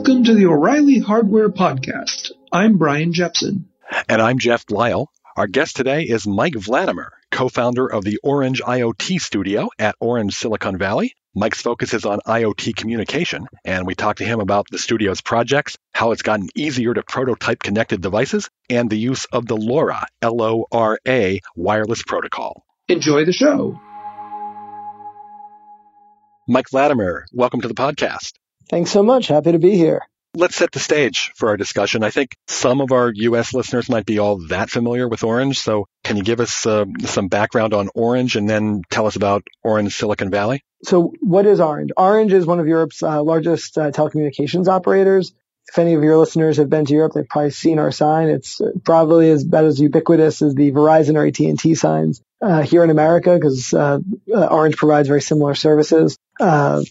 Welcome to the O'Reilly Hardware Podcast. I'm Brian Jepson. And I'm Jeff Bleiel. Our guest today is Mike Vladimer, co founder of the Orange IoT Studio at Orange Silicon Valley. Mike's focus is on IoT communication, and we talked to him about the studio's projects, how it's gotten easier to prototype connected devices, and the use of the LoRa, L O R A, wireless protocol. Enjoy the show. Mike Vladimer, welcome to the podcast. Thanks so much. Happy to be here. Let's set the stage for our discussion. I think some of our U.S. listeners might be all that familiar with Orange. So can you give us uh, some background on Orange and then tell us about Orange Silicon Valley? So what is Orange? Orange is one of Europe's uh, largest uh, telecommunications operators. If any of your listeners have been to Europe, they've probably seen our sign. It's probably as about as ubiquitous as the Verizon or AT&T signs uh, here in America because uh, uh, Orange provides very similar services, you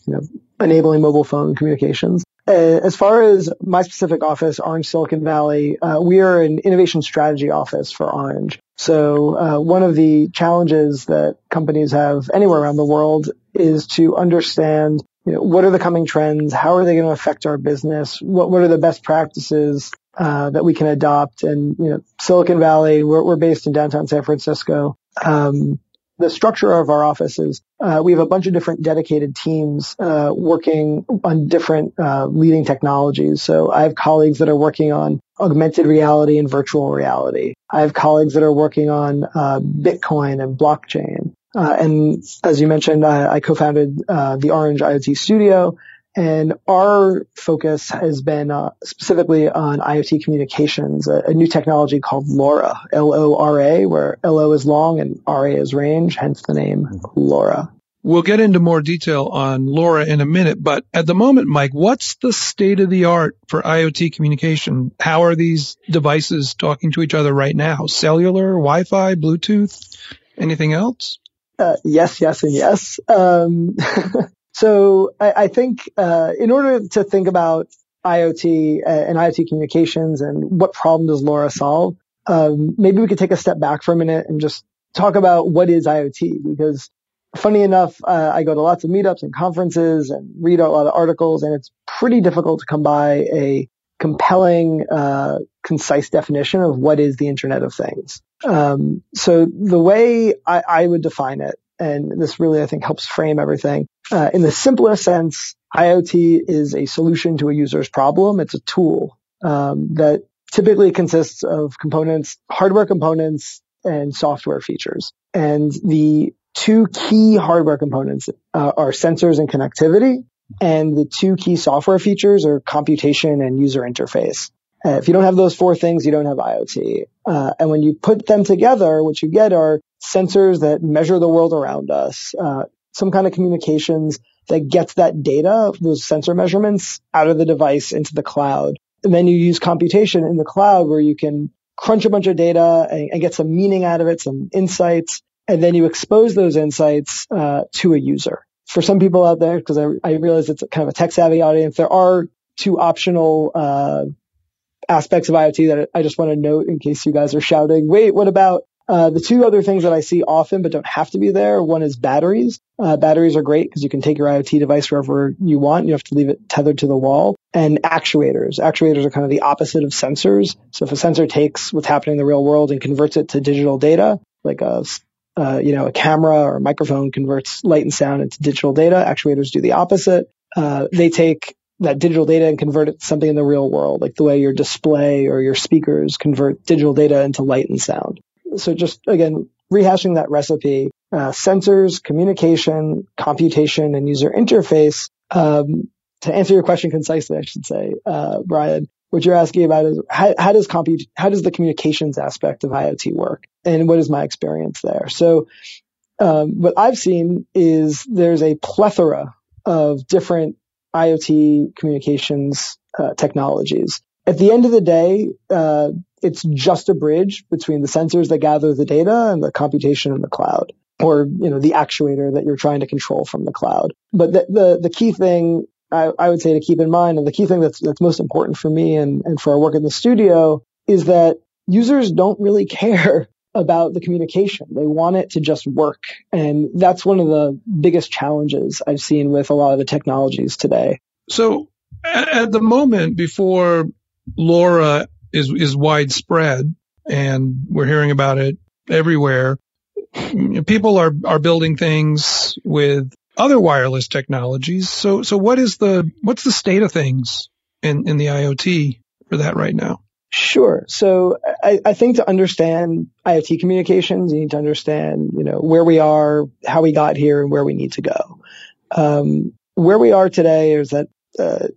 know, enabling mobile phone communications. Uh, as far as my specific office, Orange Silicon Valley, uh, we are an innovation strategy office for Orange. So uh, one of the challenges that companies have anywhere around the world is to understand you know, what are the coming trends? How are they going to affect our business? What, what are the best practices uh, that we can adopt? And you know, Silicon Valley, we're, we're based in downtown San Francisco. Um, the structure of our office is uh, we have a bunch of different dedicated teams uh, working on different uh, leading technologies. So I have colleagues that are working on augmented reality and virtual reality. I have colleagues that are working on uh, Bitcoin and blockchain. Uh, and as you mentioned, I, I co-founded uh, the Orange IoT Studio, and our focus has been uh, specifically on IoT communications, a, a, new technology called LoRa, L-O-R-A, where L-O is long and R-A is range, hence the name LoRa. We'll get into more detail on LoRa in a minute, but at the moment, Mike, what's the state of the art for IoT communication? How are these devices talking to each other right now? Cellular, Wi-Fi, Bluetooth, anything else? Uh, yes, yes, and yes. Um, So I, I think uh, in order to think about IoT uh, and IoT communications and what problem does LoRa solve, um, maybe we could take a step back for a minute and just talk about what is IoT because funny enough, uh, I go to lots of meetups and conferences and read a lot of articles and it's pretty difficult to come by a compelling, uh, concise definition of what is the Internet of Things. Um, so the way I, I, would define it and this really, I think, helps frame everything. Uh, in the simplest sense, IoT is a solution to a user's problem. It's a tool um, that typically consists of components, hardware components, and software features. And the two key hardware components uh, are sensors and connectivity. And the two key software features are computation and user interface. Uh, if you don't have those four things, you don't have IoT. Uh, and when you put them together, what you get are sensors that measure the world around us, uh, some kind of communications that gets that data, those sensor measurements out of the device into the cloud. And then you use computation in the cloud where you can crunch a bunch of data and, and get some meaning out of it, some insights, and then you expose those insights uh, to a user. For some people out there, because I, I, realize it's kind of a tech savvy audience, there are two optional uh, aspects of IoT that I just want to note in case you guys are shouting, wait, what about uh, the two other things that I see often but don't have to be there, one is batteries. Uh, batteries are great because you can take your IoT device wherever you want. You have to leave it tethered to the wall. And actuators. Actuators are kind of the opposite of sensors. So if a sensor takes what's happening in the real world and converts it to digital data, like a uh, you know, a camera or a microphone converts light and sound into digital data. Actuators do the opposite. Uh, they take that digital data and convert it to something in the real world, like the way your display or your speakers convert digital data into light and sound. So just again, rehashing that recipe, uh, sensors, communication, computation, and user interface. Um, to answer your question concisely, I should say, uh, Brian, what you're asking about is how, how does compute, how does the communications aspect of IoT work, and what is my experience there? So, um, what I've seen is there's a plethora of different IoT communications uh, technologies. At the end of the day, uh, it's just a bridge between the sensors that gather the data and the computation in the cloud or, you know, the actuator that you're trying to control from the cloud. But the, the, the key thing I, I, would say to keep in mind and the key thing that's, that's most important for me and, and for our work in the studio is that users don't really care about the communication. They want it to just work. And that's one of the biggest challenges I've seen with a lot of the technologies today. So at the moment, before LoRa is is widespread, and we're hearing about it everywhere, people are are building things with other wireless technologies. So so what is the what's the state of things in in the IoT for that right now? Sure. So I, I, think to understand IoT communications, you need to understand, you know, where we are, how we got here, and where we need to go. Um, where we are today is that uh,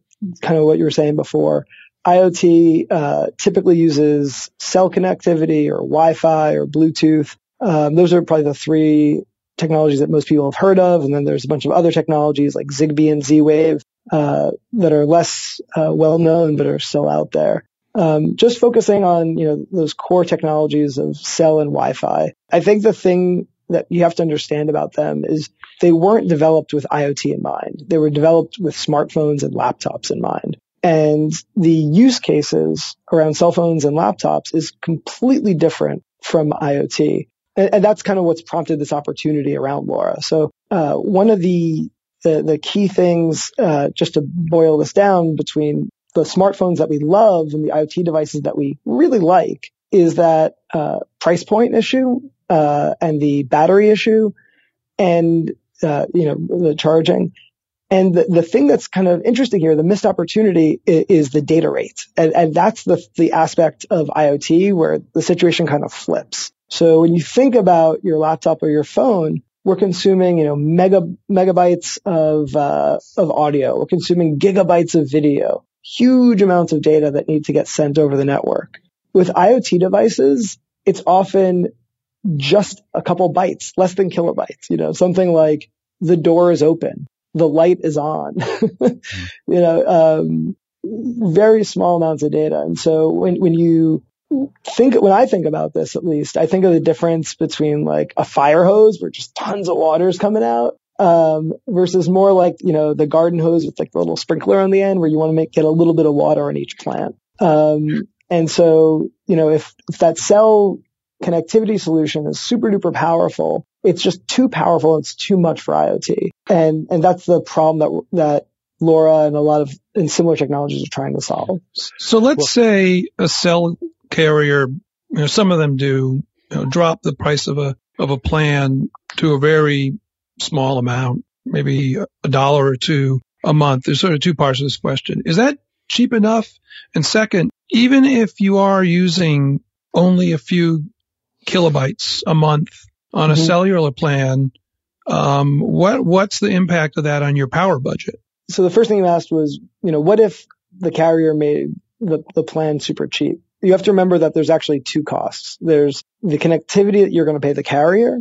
kind of what you were saying before. IoT uh, typically uses cell connectivity or Wi-Fi or Bluetooth. Um, those are probably the three technologies that most people have heard of, and then there's a bunch of other technologies like Zigbee and Z-Wave uh, that are less uh, well known but are still out there. Um, just focusing on you know those core technologies of cell and Wi-Fi. I think the thing that you have to understand about them is they weren't developed with IoT in mind. They were developed with smartphones and laptops in mind. And the use cases around cell phones and laptops is completely different from IoT. And, and that's kind of what's prompted this opportunity around LoRa. So, uh, one of the, the, the key things, uh, just to boil this down between the smartphones that we love and the IoT devices that we really like is that, uh, price point issue, uh, and the battery issue and, uh, you know, the charging. And the, the thing that's kind of interesting here, the missed opportunity is, is the data rate. And, and that's the, the aspect of IoT where the situation kind of flips. So when you think about your laptop or your phone, we're consuming, you know, mega, megabytes of, uh, of audio. We're consuming gigabytes of video, huge amounts of data that need to get sent over the network. With IoT devices, it's often just a couple bytes, less than kilobytes, you know, something like the door is open the light is on. you know, um, very small amounts of data. And so when, when you think, when I think about this, at least, I think of the difference between like a fire hose where just tons of water is coming out. Um, versus more like, you know, the garden hose with like the little sprinkler on the end where you want to make, get a little bit of water on each plant. Um, and so, you know, if, if that cell connectivity solution is super duper powerful, it's just too powerful. It's too much for IoT. And, and that's the problem that, that LoRa and a lot of and similar technologies are trying to solve. So let's well, say a cell carrier, you know, some of them do you know, drop the price of a, of a plan to a very small amount, maybe a dollar or two a month. There's sort of two parts of this question. Is that cheap enough? And second, even if you are using only a few kilobytes a month on a mm-hmm. cellular plan, um, what what's the impact of that on your power budget? So the first thing you asked was, you know, what if the carrier made the, the plan super cheap? You have to remember that there's actually two costs. There's the connectivity that you're going to pay the carrier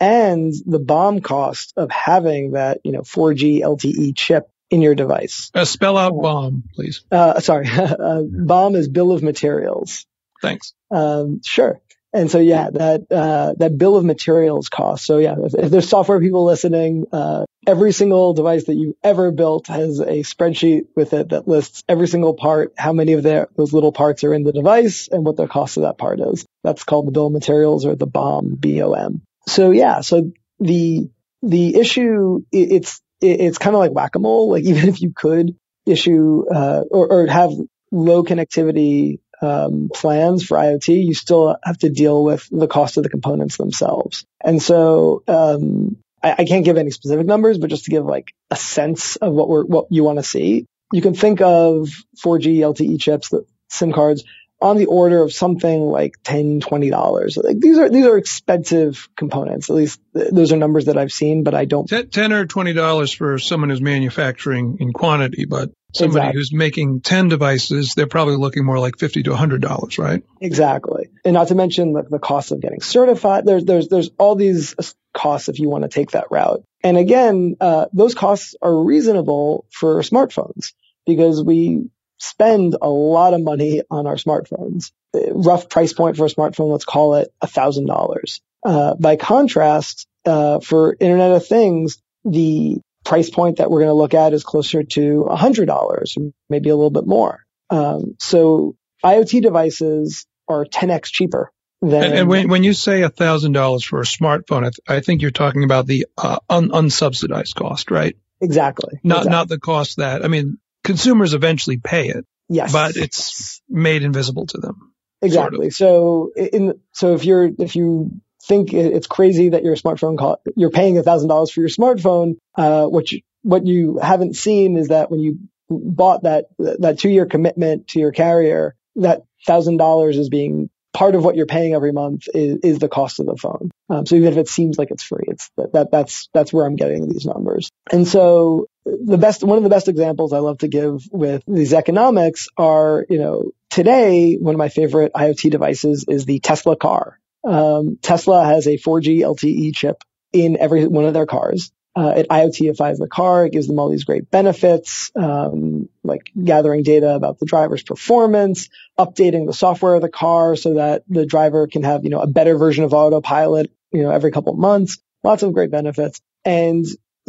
and the bomb cost of having that, you know, 4G LTE chip in your device. Uh, spell out bomb, please. Uh, sorry. uh, BOM is bill of materials. Thanks. Um, sure. And so, yeah, that, uh, that bill of materials cost. So yeah, if, if there's software people listening, uh, every single device that you ever built has a spreadsheet with it that lists every single part, how many of their, those little parts are in the device and what the cost of that part is. That's called the bill of materials or the BOM, B-O-M. So yeah, so the, the issue, it, it's, it, it's kind of like whack-a-mole. Like even if you could issue, uh, or, or have low connectivity um, plans for IoT, you still have to deal with the cost of the components themselves. And so um, I, I, can't give any specific numbers, but just to give like a sense of what we're what you want to see, you can think of 4G LTE chips, the SIM cards, on the order of something like 10 20 dollars. Like these are these are expensive components. At least those are numbers that i've seen but i don't 10 or 20 dollars for someone who's manufacturing in quantity but somebody exactly. who's making 10 devices they're probably looking more like 50 to 100 dollars right? Exactly. And not to mention the, the cost of getting certified. There's there's there's all these costs if you want to take that route. And again uh, those costs are reasonable for smartphones because we spend a lot of money on our smartphones. Rough price point for a smartphone, let's call it $1,000. Uh, by contrast, uh, for Internet of Things, the price point that we're going to look at is closer to $100, maybe a little bit more. Um, so IoT devices are 10x cheaper. Than, and, and when, when you say $1,000 for a smartphone, I, th- I, think you're talking about the uh, un- unsubsidized cost, right? Exactly. Not exactly. not the cost that I mean consumers eventually pay it. Yes. But it's made invisible to them. Exactly. Sort of. So in, so if you're, if you think it's crazy that your smartphone you're paying a thousand dollars for your smartphone, uh, what you, what you haven't seen is that when you bought that, that two year commitment to your carrier, that thousand dollars is being part of what you're paying every month is, is the cost of the phone. Um, so even if it seems like it's free, it's that, that that's that's where I'm getting these numbers. And so the best one of the best examples I love to give with these economics are you know today one of my favorite IoT devices is the Tesla car. Um, Tesla has a 4G LTE chip in every one of their cars uh, it IoTifies the car. It gives them all these great benefits, um, like gathering data about the driver's performance, updating the software of the car so that the driver can have, you know, a better version of autopilot, you know, every couple months. Lots of great benefits. And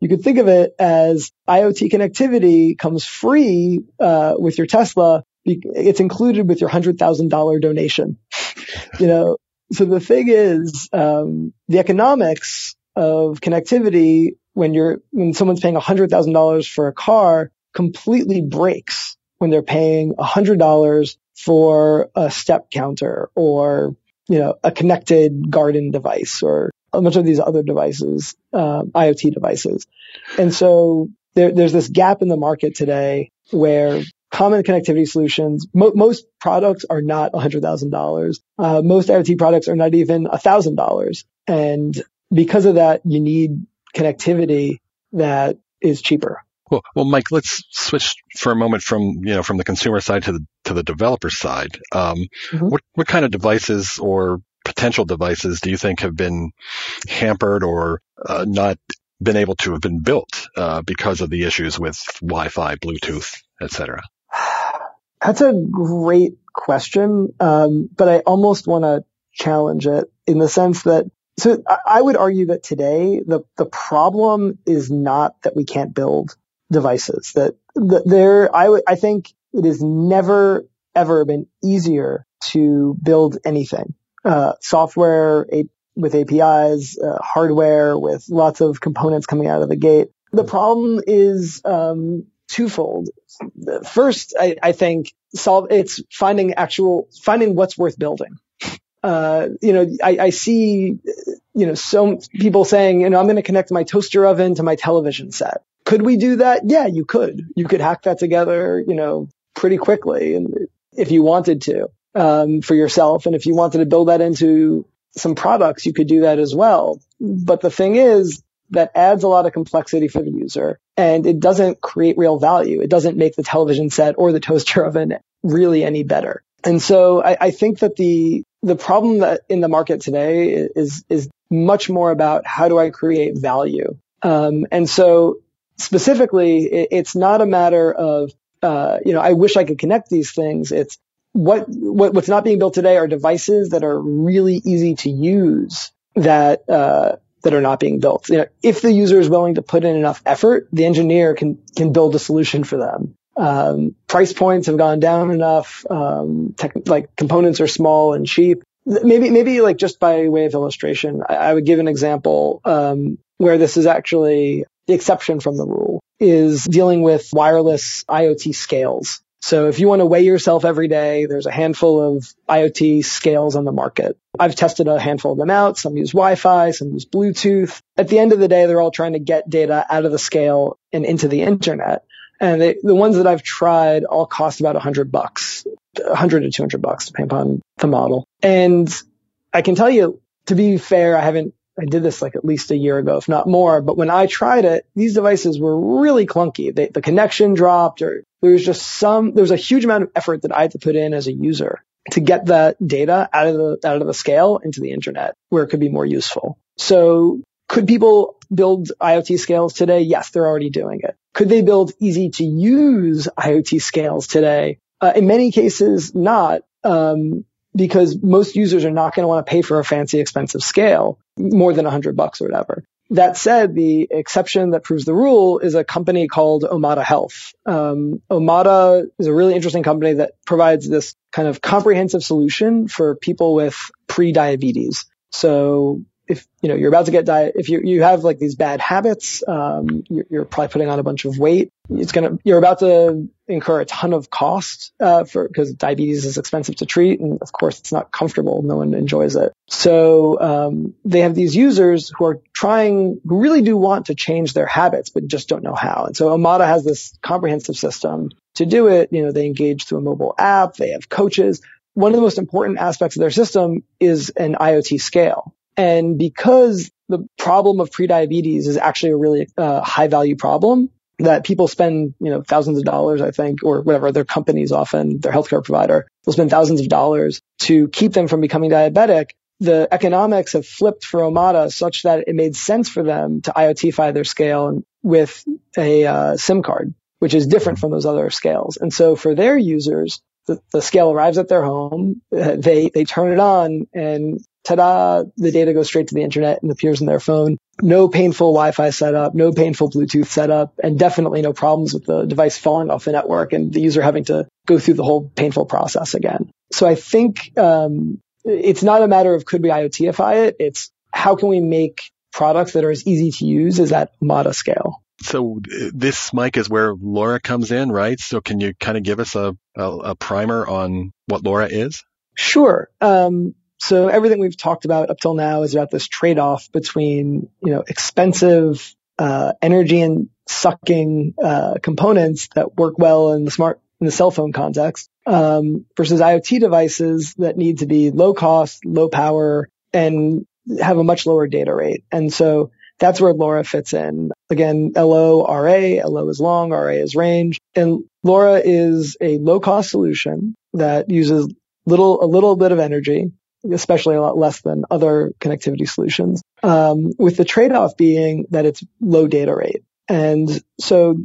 you could think of it as IoT connectivity comes free uh, with your Tesla. It's included with your hundred thousand dollar donation. you know, so the thing is, um, the economics of connectivity when you're when someone's paying $100,000 for a car completely breaks when they're paying $100 for a step counter or you know a connected garden device or a bunch of these other devices, uh, IoT devices. And so there, there's this gap in the market today where common connectivity solutions, mo- most products are not $100,000. Uh, most IoT products are not even $1,000. And because of that, you need connectivity that is cheaper. Well, well, Mike, let's switch for a moment from you know from the consumer side to the to the developer side. Um, mm-hmm. What what kind of devices or potential devices do you think have been hampered or uh, not been able to have been built uh, because of the issues with Wi-Fi, Bluetooth, etc.? That's a great question, um, but I almost want to challenge it in the sense that so I would argue that today the, the problem is not that we can't build devices that, that there, I would, I think it has never ever been easier to build anything. Uh, software a, with APIs, uh, hardware with lots of components coming out of the gate. The problem is, um, twofold. First, I, I think solve, it's finding actual, finding what's worth building. Uh, you know, I, I, see, you know, some people saying, you know, I'm going to connect my toaster oven to my television set. Could we do that? Yeah, you could. You could hack that together, you know, pretty quickly, and if you wanted to, um, for yourself, and if you wanted to build that into some products, you could do that as well. But the thing is, that adds a lot of complexity for the user and it doesn't create real value. It doesn't make the television set or the toaster oven really any better. And so I, I think that the the problem that in the market today is is much more about how do I create value. Um, and so specifically, it, it's not a matter of uh, you know I wish I could connect these things. It's what, what what's not being built today are devices that are really easy to use that uh, that are not being built. You know, if the user is willing to put in enough effort, the engineer can can build a solution for them. Um, price points have gone down enough. Um, tech, like components are small and cheap. Maybe, maybe like just by way of illustration, I, I would give an example um, where this is actually the exception from the rule is dealing with wireless IoT scales. So if you want to weigh yourself every day, there's a handful of IoT scales on the market. I've tested a handful of them out. Some use Wi-Fi, some use Bluetooth. At the end of the day, they're all trying to get data out of the scale and into the internet. And they, the ones that I've tried all cost about a hundred bucks, a hundred to two hundred bucks, depending upon the model. And I can tell you, to be fair, I haven't, I did this like at least a year ago, if not more. But when I tried it, these devices were really clunky. They, the connection dropped or there was just some, there was a huge amount of effort that I had to put in as a user to get that data out of the, out of the scale into the internet where it could be more useful. So could people build IoT scales today? Yes, they're already doing it. Could they build easy to use IoT scales today? Uh, in many cases, not, um, because most users are not going to want to pay for a fancy, expensive scale more than a hundred bucks or whatever. That said, the exception that proves the rule is a company called Omada Health. Um, Omada is a really interesting company that provides this kind of comprehensive solution for people with pre-diabetes. So if you know you're about to get diet, if you you have like these bad habits, um, you're, you're, probably putting on a bunch of weight. It's gonna you're about to incur a ton of cost uh, for because diabetes is expensive to treat, and of course it's not comfortable. No one enjoys it. So um, they have these users who are trying, who really do want to change their habits, but just don't know how. And so Omada has this comprehensive system to do it. You know, they engage through a mobile app. They have coaches. One of the most important aspects of their system is an IoT scale. And because the problem of prediabetes is actually a really uh, high value problem that people spend, you know, thousands of dollars, I think, or whatever their companies often, their healthcare provider will spend thousands of dollars to keep them from becoming diabetic. The economics have flipped for Omada such that it made sense for them to IoTify their scale with a uh, SIM card, which is different from those other scales. And so for their users, the, the scale arrives at their home, uh, they, they turn it on and ta-da, the data goes straight to the internet and appears in their phone. No painful Wi-Fi setup, no painful Bluetooth setup, and definitely no problems with the device falling off the network and the user having to go through the whole painful process again. So I think um, it's not a matter of could we IoTify it. It's how can we make products that are as easy to use as that Omada scale. So this, Mike, is where LoRa comes in, right? So can you kind of give us a, a, a primer on what LoRa is? Sure. Um, so everything we've talked about up till now is about this trade-off between, you know, expensive, uh, energy and sucking, uh, components that work well in the smart, in the cell phone context, um, versus IoT devices that need to be low cost, low power, and have a much lower data rate. And so that's where LoRa fits in. Again, LO, RA, LO is long, RA is range. And LoRa is a low cost solution that uses little, a little bit of energy especially a lot less than other connectivity solutions, um, with the trade-off being that it's low data rate. And so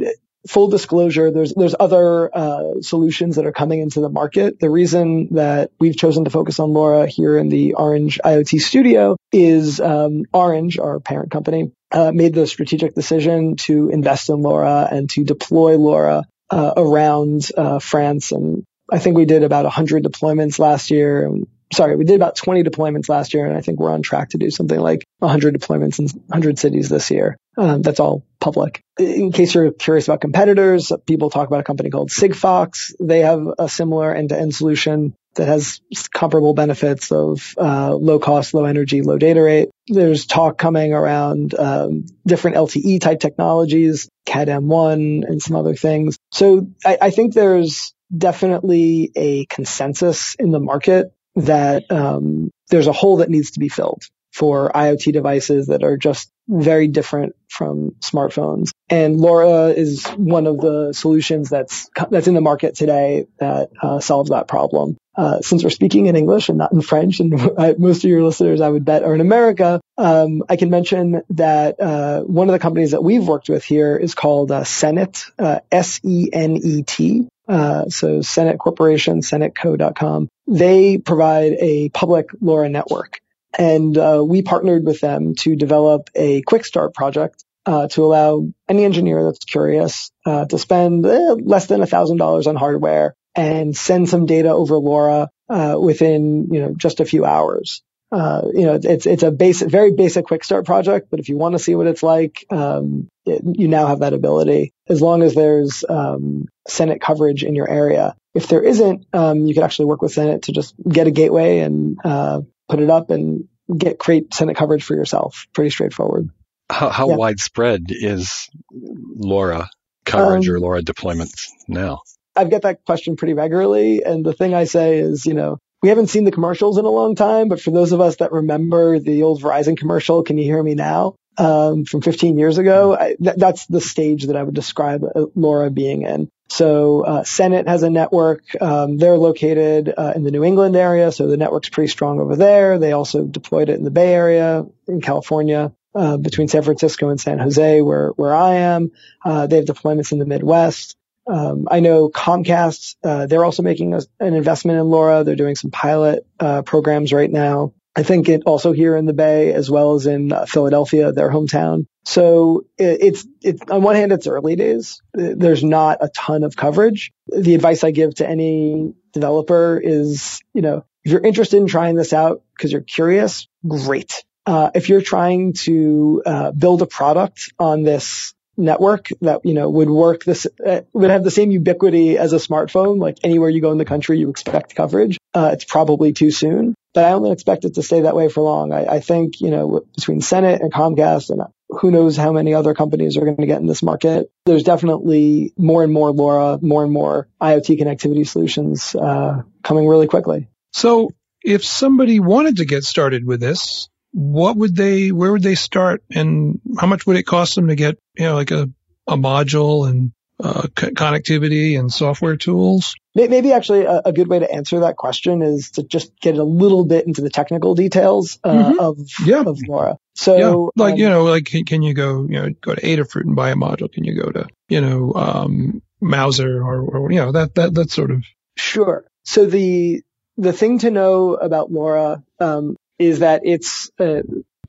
full disclosure, there's there's other uh, solutions that are coming into the market. The reason that we've chosen to focus on LoRa here in the Orange IoT Studio is um, Orange, our parent company, uh, made the strategic decision to invest in LoRa and to deploy LoRa uh, around uh, France. And I think we did about 100 deployments last year. And sorry, we did about 20 deployments last year, and I think we're on track to do something like 100 deployments in 100 cities this year. Um, that's all public. In case you're curious about competitors, people talk about a company called Sigfox. They have a similar end-to-end solution that has comparable benefits of uh, low cost, low energy, low data rate. There's talk coming around um, different LTE type technologies, CAT-M1 and some other things. So I, I think there's definitely a consensus in the market that um, there's a hole that needs to be filled for IoT devices that are just very different from smartphones. And LoRa is one of the solutions that's that's in the market today that uh, solves that problem. Uh, since we're speaking in English and not in French, and most of your listeners, I would bet, are in America, um, I can mention that uh, one of the companies that we've worked with here is called uh, Senet, uh, S-E-N-E-T. Uh, so Senet Corporation, senetco.com. They provide a public LoRa network. And uh, we partnered with them to develop a quick start project uh, to allow any engineer that's curious uh, to spend eh, less than $1,000 on hardware and send some data over LoRa uh, within you know just a few hours. Uh, you know, it's it's a basic, very basic quick start project, but if you want to see what it's like, um, it, you now have that ability as long as there's um, Senet coverage in your area. If there isn't, um, you could actually work with Senet to just get a gateway and uh, put it up and get create Senet coverage for yourself. Pretty straightforward. How, how yeah. widespread is LoRa coverage um, or LoRa deployments now? I get that question pretty regularly, and the thing I say is, you know, we haven't seen the commercials in a long time, but for those of us that remember the old Verizon commercial, can you hear me now? Um, from 15 years ago, I, th- that's the stage that I would describe uh, LoRa being in. So uh, Senet has a network. Um, they're located uh, in the New England area, so the network's pretty strong over there. They also deployed it in the Bay Area in California. Uh, between San Francisco and San Jose, where where I am, uh, they have deployments in the Midwest. Um, I know Comcast, uh, they're also making a, an investment in LoRa. They're doing some pilot uh, programs right now. I think it also here in the Bay as well as in uh, Philadelphia, their hometown. So it, it's, it's on one hand, it's early days. There's not a ton of coverage. The advice I give to any developer is, you know, if you're interested in trying this out because you're curious, great. uh, if you're trying to uh, build a product on this network that you know would work this uh, would have the same ubiquity as a smartphone. Like anywhere you go in the country you expect coverage. Uh, it's probably too soon but i don't expect it to stay that way for long. I, I think you know between Senet and comcast and who knows how many other companies are going to get in this market there's definitely more and more LoRa more and more iot connectivity solutions uh, coming really quickly. So if somebody wanted to get started with this what would they, where would they start and how much would it cost them to get, you know, like a, a module and uh, connectivity and software tools? Maybe actually a, a, good way to answer that question is to just get a little bit into the technical details uh, mm-hmm. of yeah. of LoRa. So, yeah. like um, you know, like can, can, you go, you know, go to Adafruit and buy a module? Can you go to, you know, um, Mouser or, or you know that that that sort of. Sure. So the the thing to know about LoRa, um, is that it's uh,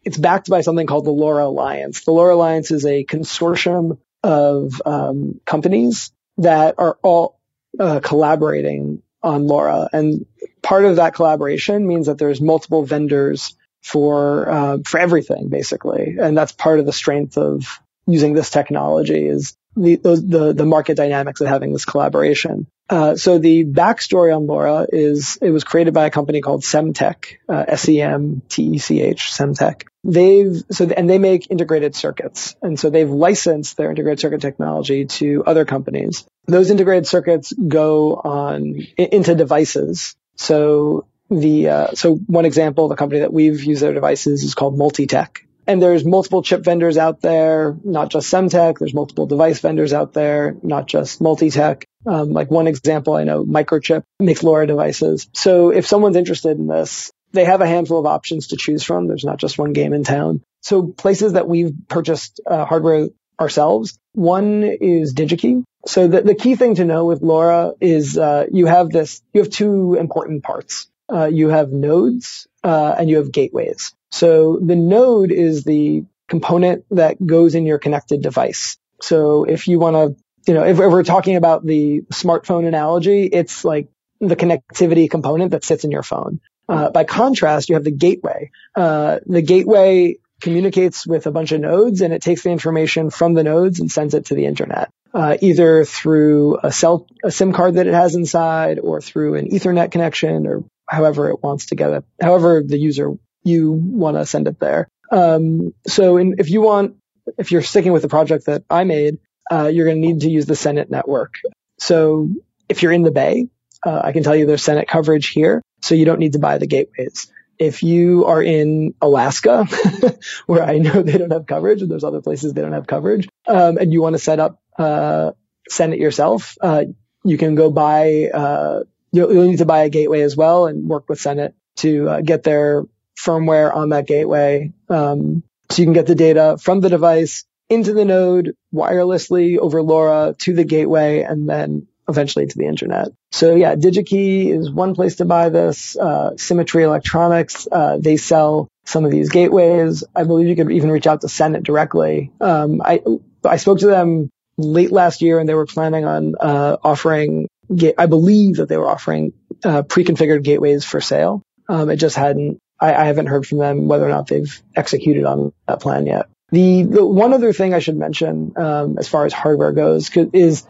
it's backed by something called the LoRa Alliance. The LoRa Alliance is a consortium of um, companies that are all uh, collaborating on LoRa, and part of that collaboration means that there's multiple vendors for uh, for everything basically, and that's part of the strength of using this technology is the, the, the market dynamics of having this collaboration. Uh, so the backstory on LoRa is it was created by a company called Semtech, uh, S-E-M-T-E-C-H, Semtech. They've so and they make integrated circuits, and so they've licensed their integrated circuit technology to other companies. Those integrated circuits go on into devices. So the uh, so one example, the company that we've used their devices is called Multitech, and there's multiple chip vendors out there, not just Semtech. There's multiple device vendors out there, not just Multitech. Um, like one example, I know Microchip makes LoRa devices. So if someone's interested in this, they have a handful of options to choose from. There's not just one game in town. So places that we've purchased uh, hardware ourselves. One is DigiKey. So the, the key thing to know with LoRa is uh, you have this, you have two important parts. Uh, you have nodes uh, and you have gateways. So the node is the component that goes in your connected device. So if you want to, you know, if, if we're talking about the smartphone analogy, it's like the connectivity component that sits in your phone. Uh, by contrast, you have the gateway. Uh, the gateway communicates with a bunch of nodes and it takes the information from the nodes and sends it to the internet. Uh, either through a cell, a SIM card that it has inside or through an ethernet connection or however it wants to get it, however the user you want to send it there. Um, so in, if you want, if you're sticking with the project that I made, uh, you're going to need to use the Senet network. So if you're in the Bay, uh, I can tell you there's Senet coverage here, so you don't need to buy the gateways. If you are in Alaska, where I know they don't have coverage, and there's other places they don't have coverage, um, and you want to set up uh, Senet yourself, uh, you can go buy. Uh, you'll, you'll, need to buy a gateway as well and work with Senet to uh, get their firmware on that gateway. Um, so you can get the data from the device into the node wirelessly over LoRa to the gateway and then eventually to the internet. So yeah, DigiKey is one place to buy this. Uh, Symmetry Electronics, uh, they sell some of these gateways. I believe you could even reach out to Senet directly. Um, I I spoke to them late last year and they were planning on uh, offering. I believe that they were offering uh, pre-configured gateways for sale. Um, it just hadn't I, I haven't heard from them whether or not they've executed on that plan yet. The, the one other thing I should mention um, as far as hardware goes is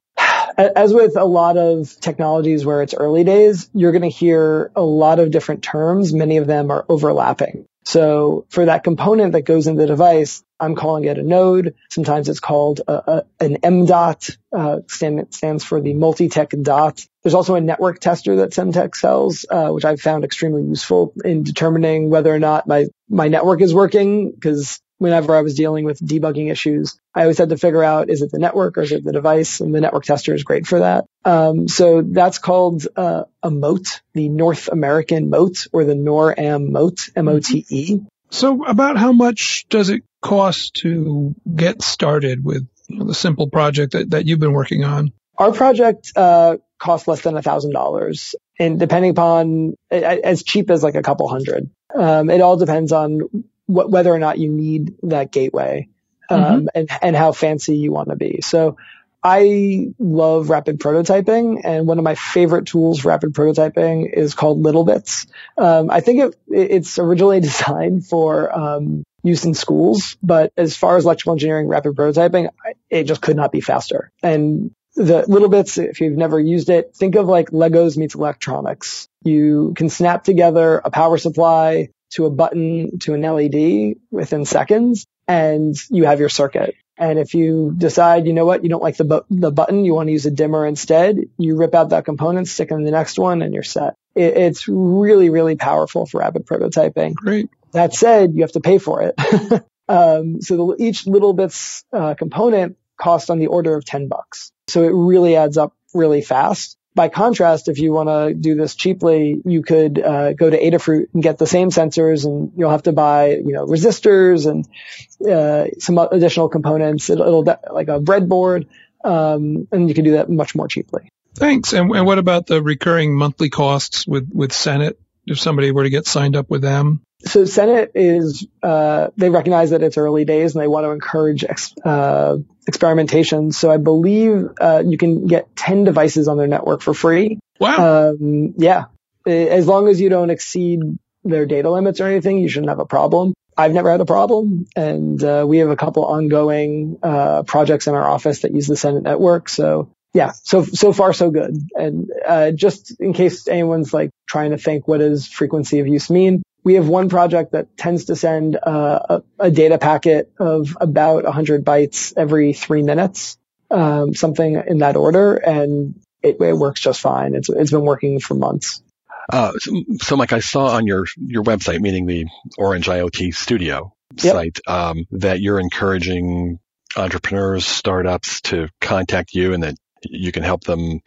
as with a lot of technologies where it's early days, you're going to hear a lot of different terms. Many of them are overlapping. So for that component that goes in the device, I'm calling it a node. Sometimes it's called a, a, an MDOT, uh, stand, stands for the multi-tech dot. There's also a network tester that Semtech sells, uh, which I've found extremely useful in determining whether or not my, my network is working because whenever I was dealing with debugging issues, I always had to figure out is it the network or is it the device? And the network tester is great for that. Um, so that's called uh, a mote, the North American mote or the NORAM mote, M-O-T-E. So about how much does it cost to get started with you know, the simple project that, that you've been working on? Our project uh, cost less than a thousand dollars, and depending upon as cheap as like a couple hundred. Um, it all depends on wh- whether or not you need that gateway um, mm-hmm. and and how fancy you want to be. So I love rapid prototyping, and one of my favorite tools for rapid prototyping is called littleBits. Um, I think it, it's originally designed for um, use in schools, but as far as electrical engineering rapid prototyping, it just could not be faster. And the littleBits, if you've never used it, think of like Legos meets electronics. You can snap together a power supply to a button to an LED within seconds and you have your circuit. And if you decide, you know what, you don't like the, bu- the button, you want to use a dimmer instead, you rip out that component, stick in the next one, and you're set. It, it's really, really powerful for rapid prototyping. Great. That said, you have to pay for it. um, so the, each littleBits uh, component costs on the order of 10 bucks. So it really adds up really fast. By contrast, if you want to do this cheaply, you could uh, go to Adafruit and get the same sensors, and you'll have to buy, you know, resistors and uh, some additional components. It'll, it'll like a breadboard, um, and you can do that much more cheaply. Thanks. And, and what about the recurring monthly costs with with Senet? If somebody were to get signed up with them, so Senet is uh, they recognize that it's early days and they want to encourage ex, uh, experimentation. So I believe uh, you can get ten devices on their network for free. Wow. Um, yeah, as long as you don't exceed their data limits or anything, you shouldn't have a problem. I've never had a problem, and uh, we have a couple ongoing uh, projects in our office that use the Senet network. So yeah, so so far so good. And uh, just in case anyone's like trying to think what does frequency of use mean, we have one project that tends to send uh, a, a, data packet of about 100 bytes every three minutes, um, something in that order, and it, it, works just fine. It's it's been working for months. Uh, so, so, Mike, I saw on your your website, meaning the Orange IoT Studio yep. site, um, that you're encouraging entrepreneurs, startups to contact you, and that you can help them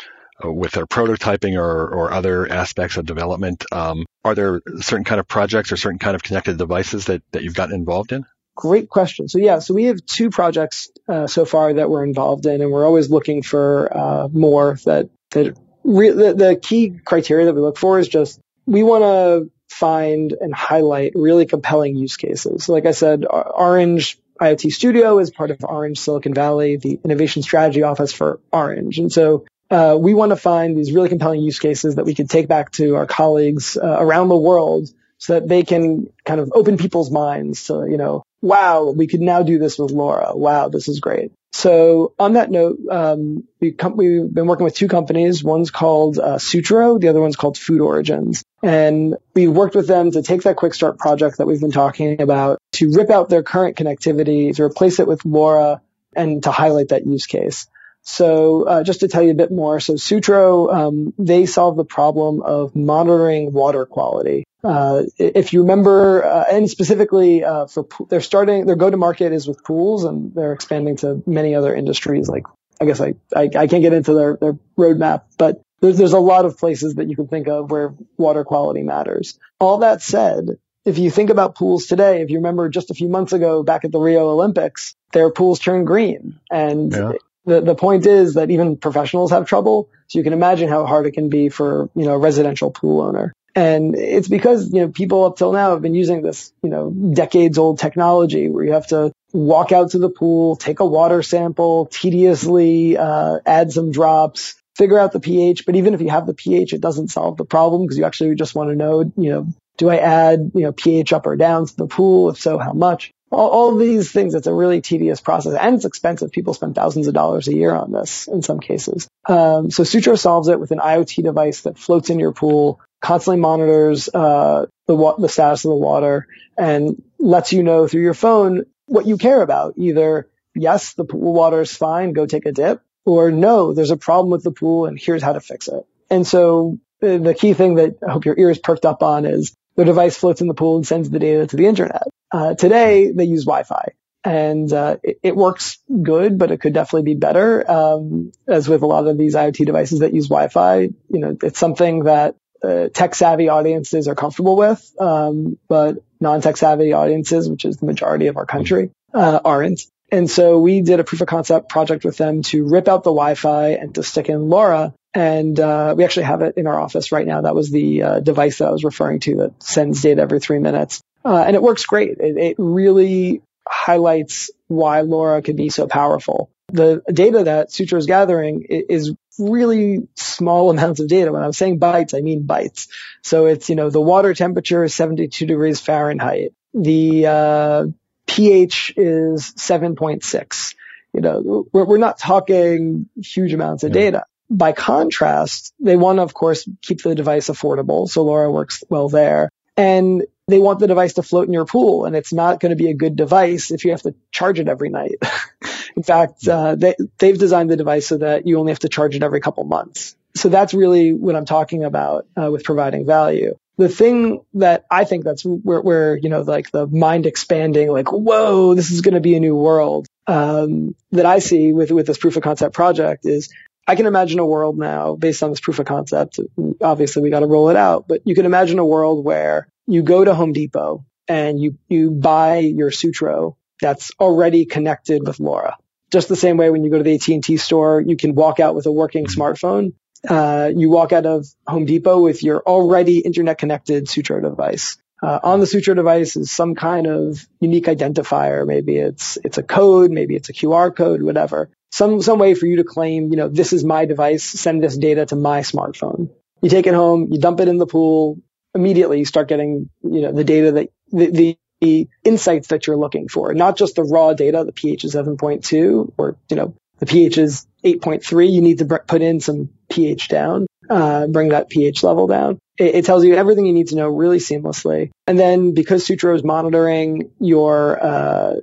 uh, with their prototyping or, or other aspects of development. Um, are there certain kind of projects or certain kind of connected devices that, that you've gotten involved in? Great question. So yeah, so we have two projects uh, so far that we're involved in, and we're always looking for uh, more. That that re- the, the key criteria that we look for is just we want to find and highlight really compelling use cases. So like I said, Orange IoT Studio is part of Orange Silicon Valley, the innovation strategy office for Orange. And so uh, we want to find these really compelling use cases that we could take back to our colleagues uh, around the world so that they can kind of open people's minds to, you know, wow, we could now do this with LoRa. Wow, this is great. So on that note, um, we we've been working with two companies. One's called uh, Sutro, the other one's called Food Origins. And we worked with them to take that quick start project that we've been talking about to rip out their current connectivity, to replace it with LoRa, and to highlight that use case. So uh, just to tell you a bit more, so Sutro, um, they solve the problem of monitoring water quality. Uh, if you remember, uh, and specifically uh, for they're starting their go-to-market is with pools, and they're expanding to many other industries. Like I guess I I, I can't get into their their roadmap, but there's there's a lot of places that you can think of where water quality matters. All that said, if you think about pools today, if you remember just a few months ago back at the Rio Olympics, their pools turned green. And yeah the, the point is that even professionals have trouble. So you can imagine how hard it can be for, you know, a residential pool owner. And it's because, you know, people up till now have been using this, you know, decades old technology where you have to walk out to the pool, take a water sample, tediously, uh, add some drops, figure out the pH. But even if you have the pH, it doesn't solve the problem because you actually just want to know, you know, do I add, you know, pH up or down to the pool? If so, how much? All, all these things. It's a really tedious process and it's expensive. People spend thousands of dollars a year on this in some cases. Um, so Sutro solves it with an IoT device that floats in your pool, constantly monitors uh, the wa- the status of the water, and lets you know through your phone what you care about. Either yes, the pool water is fine, go take a dip, or no, there's a problem with the pool, and here's how to fix it. And so uh, the key thing that I hope your ears perked up on is the device floats in the pool and sends the data to the internet. Uh, today they use Wi-Fi and uh, it, it, works good, but it could definitely be better. Um, as with a lot of these IoT devices that use Wi-Fi, you know, it's something that uh, tech savvy audiences are comfortable with, um, but non-tech savvy audiences, which is the majority of our country, uh, aren't. And so we did a proof of concept project with them to rip out the Wi-Fi and to stick in LoRa. And uh, we actually have it in our office right now. That was the uh, device that I was referring to that sends data every three minutes. Uh, and it works great. It, it, really highlights why LoRa can be so powerful. the data that Sutro is gathering is really small amounts of data. When I'm saying bytes, I mean bytes. So it's, you know, the water temperature is 72 degrees Fahrenheit. The, uh, pH is 7.6. You know, we're, we're not talking huge amounts of data. By contrast, they want to, of course, keep the device affordable. So LoRa works well there. And they want the device to float in your pool and it's not going to be a good device if you have to charge it every night. in fact, uh, they, they've designed the device so that you only have to charge it every couple months. So that's really what I'm talking about uh, with providing value. The thing that I think that's where, where, you know, like the mind expanding, like, whoa, this is going to be a new world, um, that I see with, with this proof of concept project is I can imagine a world now based on this proof of concept. Obviously we got to roll it out, but you can imagine a world where you go to Home Depot and you, you buy your Sutro that's already connected with LoRa. Just the same way when you go to the AT&T store, you can walk out with a working smartphone. Uh, you walk out of Home Depot with your already internet connected Sutro device. Uh, on the Sutro device is some kind of unique identifier. Maybe it's, it's a code, maybe it's a QR code, whatever. Some, some way for you to claim, you know, this is my device, send this data to my smartphone. You take it home, you dump it in the pool, immediately you start getting, you know, the data that the, the, the insights that you're looking for, not just the raw data, the pH is 7.2 or, you know, the pH is 8.3. You need to put in some pH down, uh, bring that pH level down. It, it, tells you everything you need to know really seamlessly. And then because Sutro is monitoring your, uh,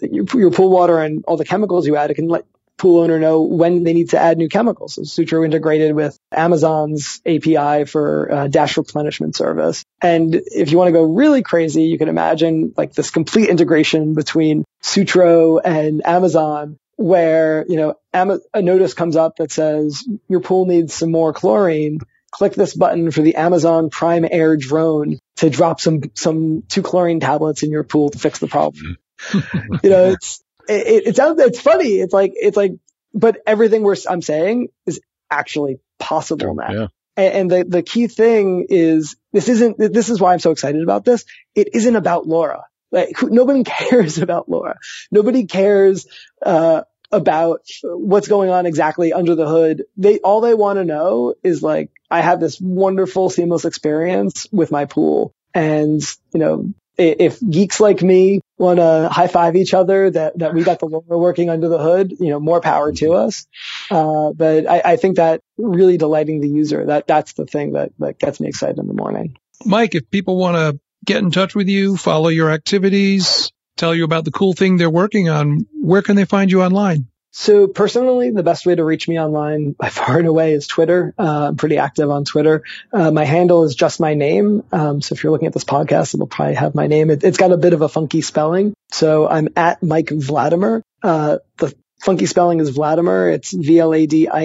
your, your pool water and all the chemicals you add, it can let pool owner know when they need to add new chemicals. So Sutro integrated with Amazon's API for uh, dash replenishment service. And if you want to go really crazy, you can imagine like this complete integration between Sutro and Amazon where, you know, a notice comes up that says your pool needs some more chlorine. Click this button for the Amazon Prime Air drone to drop some, some two chlorine tablets in your pool to fix the problem. Mm-hmm. you know, it's, it, it sounds, it's funny. It's like, it's like, but everything we're, I'm saying is actually possible now. Yeah. And, the, the key thing is this isn't, this is why I'm so excited about this. It isn't about LoRa. Like nobody cares about LoRa. Nobody cares, uh, about what's going on exactly under the hood. They, all they want to know is like, I have this wonderful seamless experience with my pool. And, you know, if geeks like me want to high five each other that, that we got the LoRa working under the hood, you know, more power to mm-hmm. us. Uh, but I, I, think that really delighting the user, that, that's the thing that, that gets me excited in the morning. Mike, if people want to get in touch with you, follow your activities, tell you about the cool thing they're working on, where can they find you online? So personally, the best way to reach me online by far and away is Twitter. Uh, I'm pretty active on Twitter. Uh, my handle is just my name. Um, so if you're looking at this podcast, it'll probably have my name. It, has got a bit of a funky spelling. So I'm at Mike Vladimer. Uh, the funky spelling is Vladimer. It's V-L-A-D-I-M-E-R.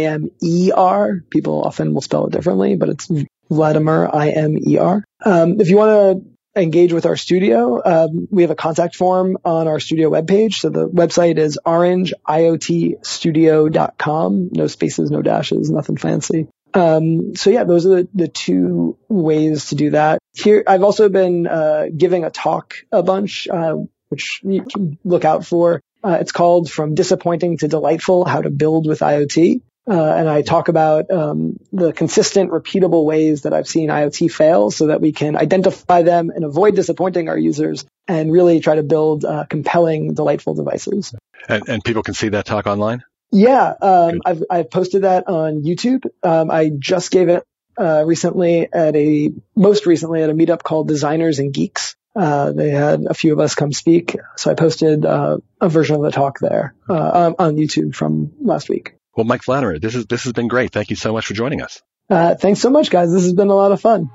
People often will spell it differently, but it's Vladimer I-M-E-R. Um, if you want to engage with our studio, um, we have a contact form on our studio webpage. So the website is orangeiotstudio.com. No spaces, no dashes, nothing fancy. Um, so yeah, those are the, the two ways to do that. Here, I've also been uh, giving a talk a bunch, uh, which you can look out for. Uh, it's called From Disappointing to Delightful, How to Build with IoT. Uh, and I talk about um, the consistent, repeatable ways that I've seen IoT fail so that we can identify them and avoid disappointing our users and really try to build uh, compelling, delightful devices. And, and, people can see that talk online? Yeah, um, I've, I've posted that on YouTube. Um, I just gave it uh, recently at a, most recently at a meetup called Designers and Geeks. Uh, they had a few of us come speak. So I posted uh, a version of the talk there uh, on YouTube from last week. Well, Mike Vladimer, this is this has been great. Thank you so much for joining us. Uh, thanks so much, guys. This has been a lot of fun.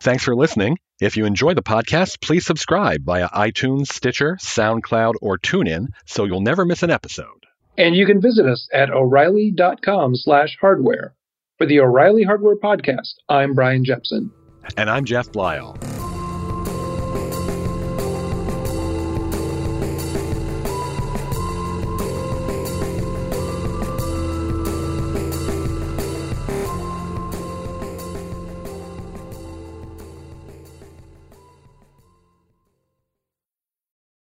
Thanks for listening. If you enjoy the podcast, please subscribe via iTunes, Stitcher, SoundCloud, or TuneIn so you'll never miss an episode. And you can visit us at o'reilly.com slash hardware. For the O'Reilly Hardware Podcast, I'm Brian Jepson. And I'm Jeff Bleiel.